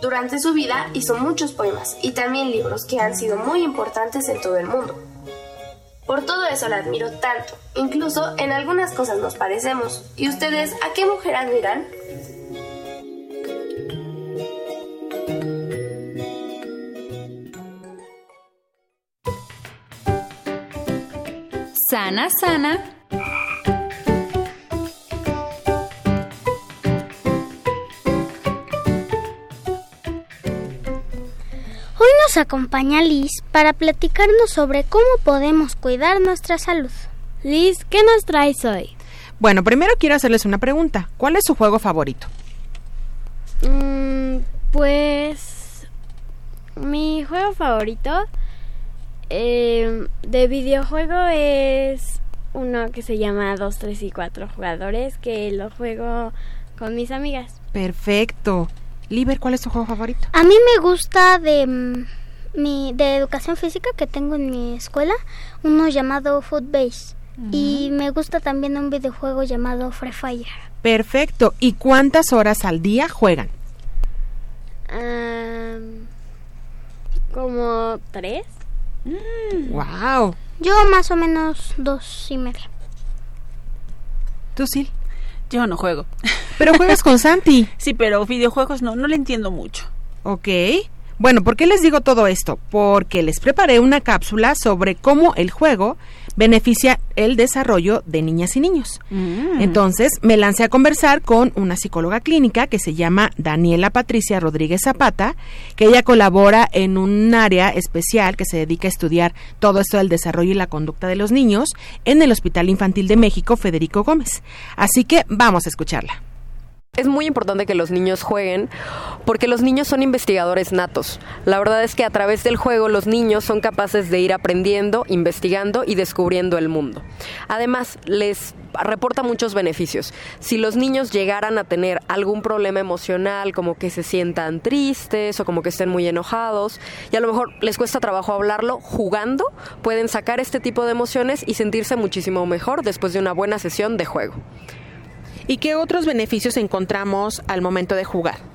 Durante su vida hizo muchos poemas y también libros que han sido muy importantes en todo el mundo. Por todo eso la admiro tanto, incluso en algunas cosas nos parecemos. ¿Y ustedes a qué mujer admiran? Sana, sana. Nos acompaña Liz para platicarnos sobre cómo podemos cuidar nuestra salud. Liz, ¿qué nos traes hoy? Bueno, primero quiero hacerles una pregunta. ¿Cuál es su juego favorito? Mm, pues mi juego favorito eh, de videojuego es uno que se llama 2, 3 y 4 jugadores que lo juego con mis amigas. Perfecto. Liber, ¿cuál es tu juego favorito? A mí me gusta de mm, mi de educación física que tengo en mi escuela, uno llamado Footbase. Y me gusta también un videojuego llamado Free Fire. Perfecto. ¿Y cuántas horas al día juegan? Como tres. Wow. Yo más o menos dos y media. ¿Tú sí? Yo no juego. Pero juegas con Santi. Sí, pero videojuegos no, no le entiendo mucho. Ok. Bueno, ¿por qué les digo todo esto? Porque les preparé una cápsula sobre cómo el juego beneficia el desarrollo de niñas y niños. Entonces me lancé a conversar con una psicóloga clínica que se llama Daniela Patricia Rodríguez Zapata, que ella colabora en un área especial que se dedica a estudiar todo esto del desarrollo y la conducta de los niños en el Hospital Infantil de México Federico Gómez. Así que vamos a escucharla. Es muy importante que los niños jueguen porque los niños son investigadores natos. La verdad es que a través del juego los niños son capaces de ir aprendiendo, investigando y descubriendo el mundo. Además, les reporta muchos beneficios. Si los niños llegaran a tener algún problema emocional, como que se sientan tristes o como que estén muy enojados, y a lo mejor les cuesta trabajo hablarlo, jugando pueden sacar este tipo de emociones y sentirse muchísimo mejor después de una buena sesión de juego. ¿Y qué otros beneficios encontramos al momento de jugar?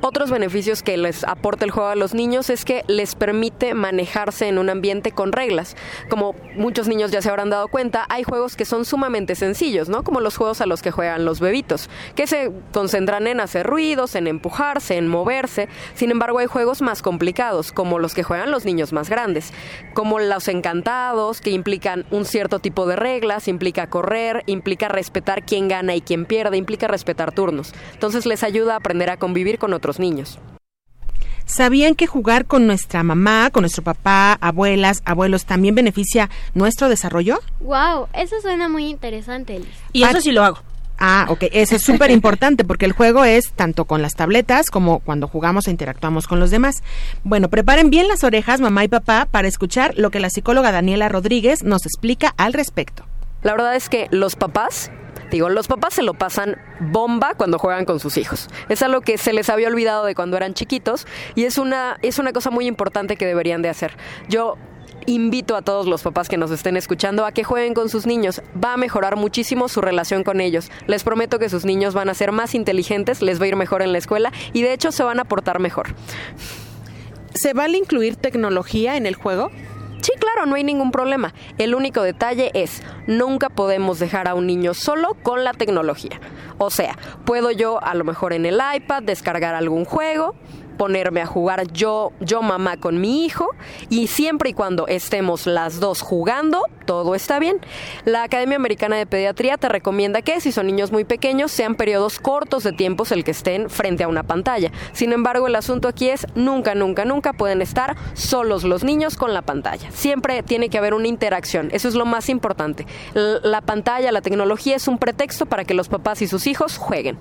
Otros beneficios que les aporta el juego a los niños es que les permite manejarse en un ambiente con reglas. Como muchos niños ya se habrán dado cuenta, hay juegos que son sumamente sencillos, ¿no? Como los juegos a los que juegan los bebitos, que se concentran en hacer ruidos, en empujarse, en moverse. Sin embargo, hay juegos más complicados, como los que juegan los niños más grandes, como los encantados, que implican un cierto tipo de reglas, implica correr, implica respetar quién gana y quién pierde, implica respetar turnos. Entonces les ayuda a aprender a convivir con otros niños. ¿Sabían que jugar con nuestra mamá, con nuestro papá, abuelas, abuelos también beneficia nuestro desarrollo? Wow, eso suena muy interesante, Liz. Y eso sí lo hago. Ah, ok, eso es súper importante porque el juego es tanto con las tabletas como cuando jugamos e interactuamos con los demás. Bueno, preparen bien las orejas, mamá y papá, para escuchar lo que la psicóloga Daniela Rodríguez nos explica al respecto. La verdad es que los papás Los papás se lo pasan bomba cuando juegan con sus hijos. Es algo que se les había olvidado de cuando eran chiquitos y es una, es una cosa muy importante que deberían de hacer. Yo invito a todos los papás que nos estén escuchando a que jueguen con sus niños. Va a mejorar muchísimo su relación con ellos. Les prometo que sus niños van a ser más inteligentes, les va a ir mejor en la escuela y de hecho se van a portar mejor. ¿Se vale incluir tecnología en el juego? Sí, claro, no hay ningún problema. El único detalle es, nunca podemos dejar a un niño solo con la tecnología. O sea, puedo yo a lo mejor en el iPad descargar algún juego, ponerme a jugar yo, yo mamá con mi hijo y siempre y cuando estemos las dos jugando, todo está bien. La Academia Americana de Pediatría te recomienda que si son niños muy pequeños sean periodos cortos de tiempos el que estén frente a una pantalla. Sin embargo, el asunto aquí es nunca, nunca, nunca pueden estar solos los niños con la pantalla. Siempre tiene que haber una interacción. Eso es lo más importante. La pantalla, la tecnología es un pretexto para que los papás y sus hijos jueguen.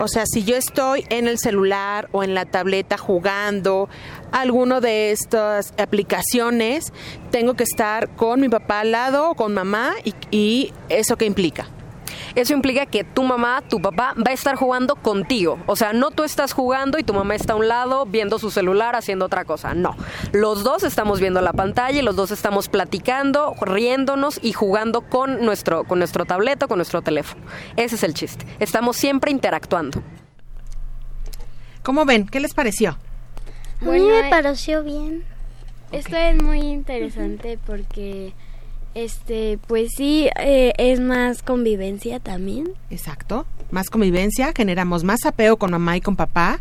O sea, si yo estoy en el celular o en la tableta jugando alguno de estas aplicaciones, tengo que estar con mi papá al lado o con mamá y, y eso qué implica. Eso implica que tu mamá, tu papá va a estar jugando contigo. O sea, no tú estás jugando y tu mamá está a un lado viendo su celular haciendo otra cosa. No. Los dos estamos viendo la pantalla y los dos estamos platicando, riéndonos y jugando con nuestro, con nuestro tableto, con nuestro teléfono. Ese es el chiste. Estamos siempre interactuando. ¿Cómo ven? ¿Qué les pareció? A mí me pareció bien. Esto es muy interesante porque este, pues sí, eh, es más convivencia también. Exacto, más convivencia, generamos más apego con mamá y con papá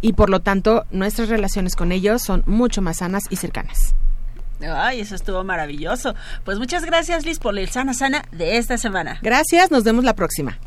y por lo tanto nuestras relaciones con ellos son mucho más sanas y cercanas. Ay, eso estuvo maravilloso. Pues muchas gracias Liz por el sana sana de esta semana. Gracias, nos vemos la próxima.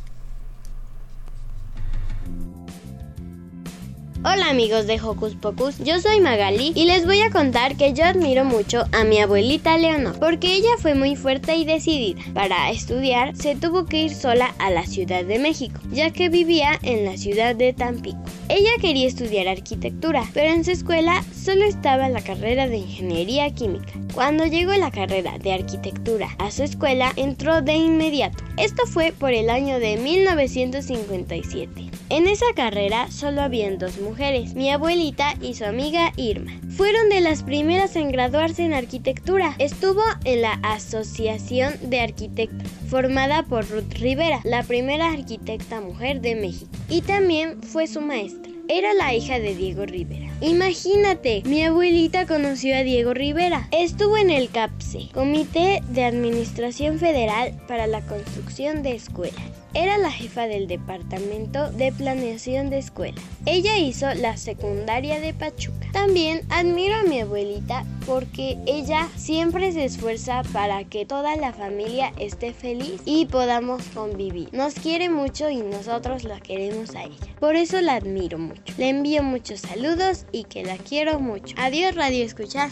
Hola amigos de Hocus Pocus, yo soy Magali y les voy a contar que yo admiro mucho a mi abuelita Leonor porque ella fue muy fuerte y decidida. Para estudiar se tuvo que ir sola a la Ciudad de México, ya que vivía en la ciudad de Tampico. Ella quería estudiar arquitectura, pero en su escuela solo estaba la carrera de ingeniería química. Cuando llegó la carrera de arquitectura a su escuela, entró de inmediato. Esto fue por el año de 1957. En esa carrera solo habían dos mujeres, mi abuelita y su amiga Irma. Fueron de las primeras en graduarse en arquitectura. Estuvo en la Asociación de Arquitectos, formada por Ruth Rivera, la primera arquitecta mujer de México, y también fue su maestra. Era la hija de Diego Rivera. Imagínate, mi abuelita conoció a Diego Rivera. Estuvo en el CAPSE, Comité de Administración Federal para la Construcción de Escuelas. Era la jefa del Departamento de Planeación de Escuelas. Ella hizo la secundaria de Pachuca. También admiro a mi abuelita porque ella siempre se esfuerza para que toda la familia esté feliz y podamos convivir. Nos quiere mucho y nosotros la queremos a ella. Por eso la admiro mucho. Le envío muchos saludos y que la quiero mucho. Adiós Radio Escuchar.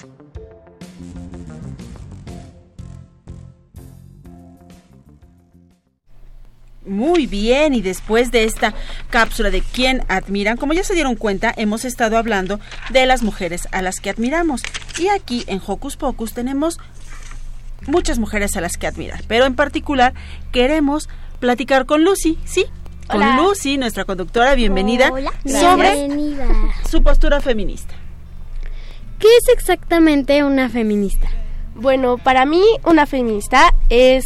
Muy bien, y después de esta cápsula de quién admiran, como ya se dieron cuenta, hemos estado hablando de las mujeres a las que admiramos. Y aquí en Hocus Pocus tenemos muchas mujeres a las que admirar, pero en particular queremos platicar con Lucy, ¿sí? Con Hola. Lucy, nuestra conductora, bienvenida, Hola. sobre Bienvenida. su postura feminista. ¿Qué es exactamente una feminista? Bueno, para mí una feminista es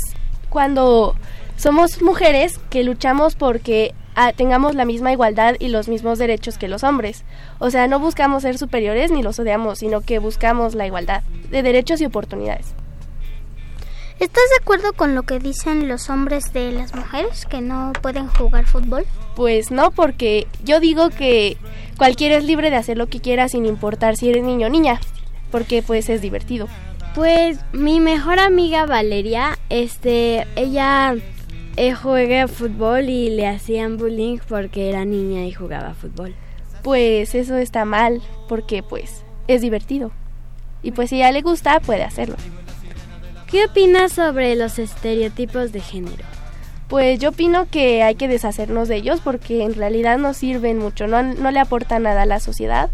cuando somos mujeres que luchamos porque ah, tengamos la misma igualdad y los mismos derechos que los hombres. O sea, no buscamos ser superiores ni los odiamos, sino que buscamos la igualdad de derechos y oportunidades. ¿Estás de acuerdo con lo que dicen los hombres de las mujeres que no pueden jugar fútbol? Pues no, porque yo digo que cualquiera es libre de hacer lo que quiera sin importar si eres niño o niña, porque pues es divertido. Pues mi mejor amiga Valeria, este, ella eh, juega fútbol y le hacían bullying porque era niña y jugaba fútbol. pues eso está mal, porque pues es divertido. Y pues si a ella le gusta, puede hacerlo. ¿Qué opinas sobre los estereotipos de género? Pues yo opino que hay que deshacernos de ellos porque en realidad no sirven mucho, no, no le aportan nada a la sociedad,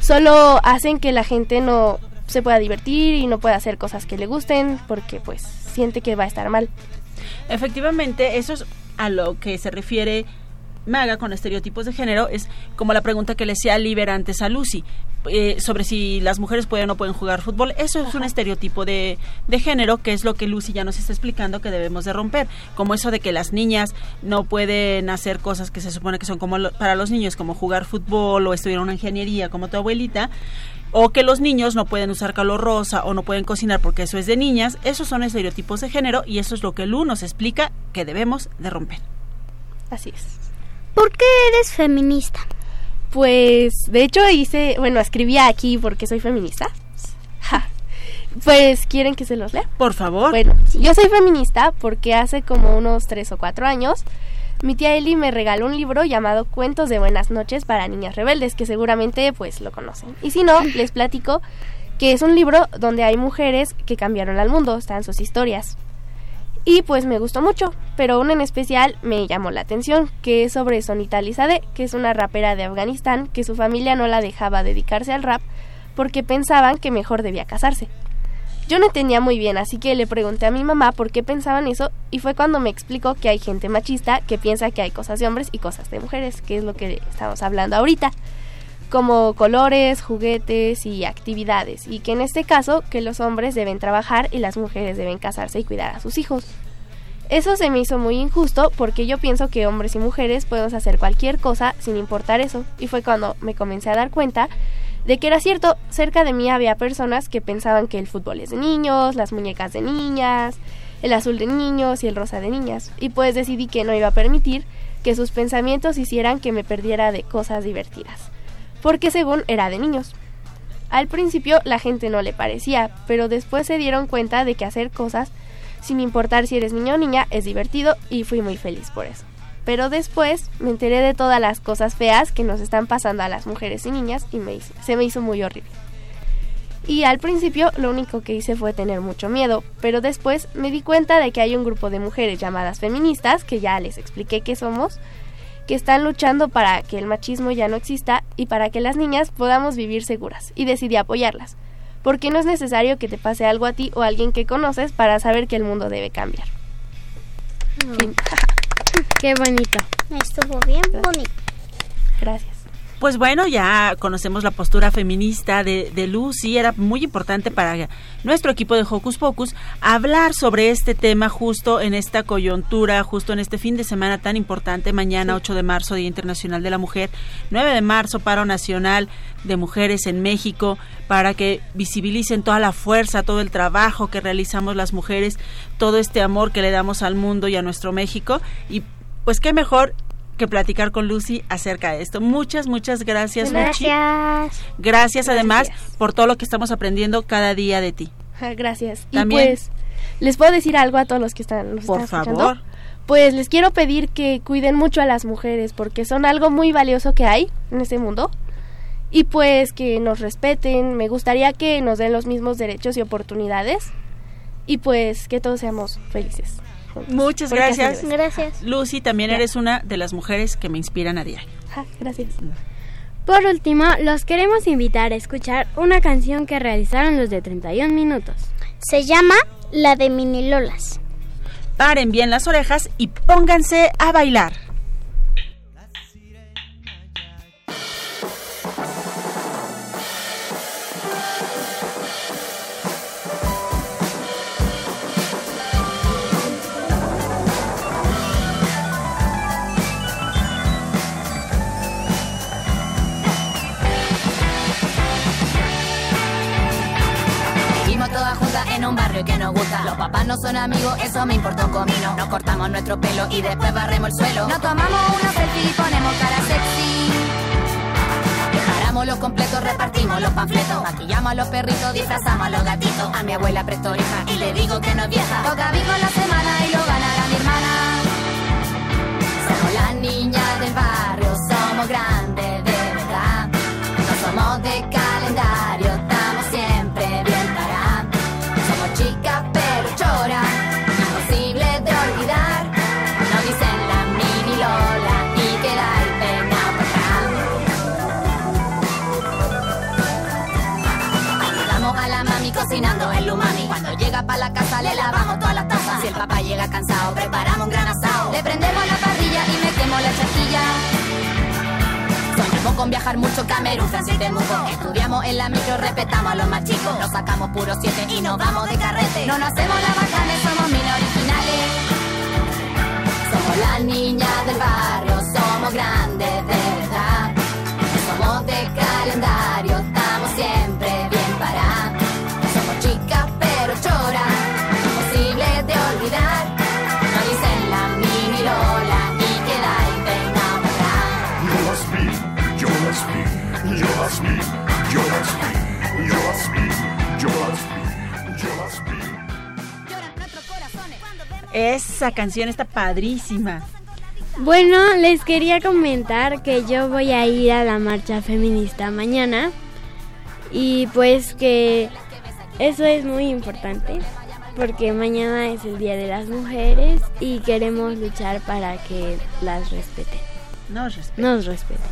solo hacen que la gente no se pueda divertir y no pueda hacer cosas que le gusten porque pues siente que va a estar mal. Efectivamente, eso es a lo que se refiere Maga con estereotipos de género es como la pregunta que le hacía Liber antes a Lucy eh, sobre si las mujeres pueden o no pueden jugar fútbol. Eso es un estereotipo de, de, género que es lo que Lucy ya nos está explicando que debemos de romper. Como eso de que las niñas no pueden hacer cosas que se supone que son como lo, para los niños, como jugar fútbol o estudiar una ingeniería como tu abuelita. O que los niños no pueden usar calor rosa o no pueden cocinar porque eso es de niñas. Esos son estereotipos de género y eso es lo que Lu nos explica que debemos de romper. Así es. ¿Por qué eres feminista? Pues, de hecho hice, bueno, escribía aquí porque soy feminista. Ja. Pues, ¿quieren que se los lea? Por favor. Bueno, yo soy feminista porque hace como unos tres o cuatro años mi tía Eli me regaló un libro llamado Cuentos de Buenas noches para Niñas Rebeldes, que seguramente pues lo conocen. Y si no, les platico que es un libro donde hay mujeres que cambiaron al mundo, están sus historias. Y pues me gustó mucho, pero una en especial me llamó la atención, que es sobre Sonita Lizade, que es una rapera de Afganistán, que su familia no la dejaba dedicarse al rap porque pensaban que mejor debía casarse. Yo no entendía muy bien, así que le pregunté a mi mamá por qué pensaban eso y fue cuando me explicó que hay gente machista que piensa que hay cosas de hombres y cosas de mujeres, que es lo que estamos hablando ahorita, como colores, juguetes y actividades, y que en este caso que los hombres deben trabajar y las mujeres deben casarse y cuidar a sus hijos. Eso se me hizo muy injusto porque yo pienso que hombres y mujeres podemos hacer cualquier cosa sin importar eso, y fue cuando me comencé a dar cuenta de que era cierto, cerca de mí había personas que pensaban que el fútbol es de niños, las muñecas de niñas, el azul de niños y el rosa de niñas, y pues decidí que no iba a permitir que sus pensamientos hicieran que me perdiera de cosas divertidas, porque según era de niños. Al principio la gente no le parecía, pero después se dieron cuenta de que hacer cosas, sin importar si eres niño o niña, es divertido y fui muy feliz por eso pero después me enteré de todas las cosas feas que nos están pasando a las mujeres y niñas y me hizo, se me hizo muy horrible. Y al principio lo único que hice fue tener mucho miedo, pero después me di cuenta de que hay un grupo de mujeres llamadas feministas, que ya les expliqué que somos, que están luchando para que el machismo ya no exista y para que las niñas podamos vivir seguras, y decidí apoyarlas, porque no es necesario que te pase algo a ti o a alguien que conoces para saber que el mundo debe cambiar. Qué bonito. Estuvo bien bonito. Gracias. Pues bueno, ya conocemos la postura feminista de, de Lucy. Era muy importante para nuestro equipo de Hocus Pocus hablar sobre este tema justo en esta coyuntura, justo en este fin de semana tan importante. Mañana, 8 de marzo, Día Internacional de la Mujer. 9 de marzo, Paro Nacional de Mujeres en México, para que visibilicen toda la fuerza, todo el trabajo que realizamos las mujeres, todo este amor que le damos al mundo y a nuestro México. Y pues qué mejor que platicar con Lucy acerca de esto. Muchas, muchas gracias, Gracias. Luchi. Gracias además por todo lo que estamos aprendiendo cada día de ti. Gracias. También- Y pues, ¿les puedo decir algo a todos los que están, nos Por están favor. escuchando? Pues les quiero pedir que cuiden mucho a las mujeres porque son algo muy valioso que hay en este mundo. Y pues que nos respeten. Me gustaría que nos den los mismos derechos y oportunidades. Y pues que todos seamos felices. Juntos. Muchas gracias. Gracias. Lucy, también eres una de las mujeres que me inspiran a diario. Ajá, gracias. Por último, los queremos invitar a escuchar una canción que realizaron los de 31 minutos. Se llama La de Mini Lolas. Paren bien las orejas y pónganse a bailar. Eso me importa un comino. Nos cortamos nuestro pelo y después barremos el suelo. Nos tomamos una selfie y ponemos cara sexy. Preparamos los completos, repartimos los panfletos. Maquillamos a los perritos, disfrazamos a los gatitos. A mi abuela presto oreja y le digo que no es vieja. Toca bico la semana y lo ganará mi hermana. Somos las niñas del barrio, somos grandes viajar mucho, Camerún, Francia y Temuco. Estudiamos en la micro, respetamos a los más chicos. Nos sacamos puro siete y nos vamos de carrete. No nos hacemos la bacanes, somos mil originales. Somos las niñas del barrio, somos grandes de verdad. Somos de calendario, Esa canción está padrísima. Bueno, les quería comentar que yo voy a ir a la marcha feminista mañana y pues que eso es muy importante porque mañana es el Día de las Mujeres y queremos luchar para que las respeten. Nos respeten. Nos respeten.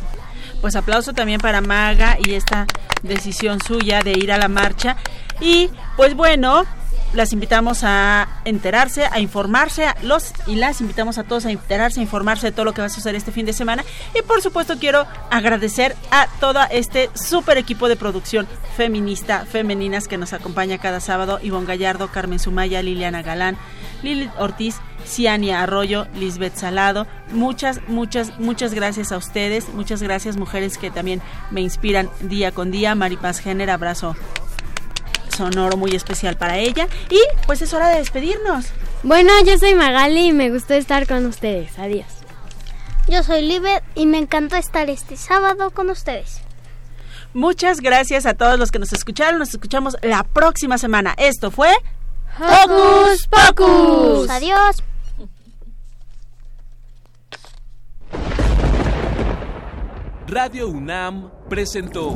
Pues aplauso también para Maga y esta decisión suya de ir a la marcha. Y pues bueno, las invitamos a enterarse, a informarse, a los y las invitamos a todos a enterarse, a informarse de todo lo que va a suceder este fin de semana. Y por supuesto quiero agradecer a todo este super equipo de producción feminista, femeninas que nos acompaña cada sábado. Ivonne Gallardo, Carmen Sumaya, Liliana Galán, Lilith Ortiz, Ciania Arroyo, Lisbeth Salado. Muchas, muchas, muchas gracias a ustedes. Muchas gracias, mujeres que también me inspiran día con día. Maripaz Jenner, abrazo sonoro muy especial para ella. Y pues es hora de despedirnos. Bueno, yo soy Magali y me gustó estar con ustedes. Adiós. Yo soy Libet y me encantó estar este sábado con ustedes. Muchas gracias a todos los que nos escucharon. Nos escuchamos la próxima semana. Esto fue Hocus Pocus. Adiós. Radio UNAM presentó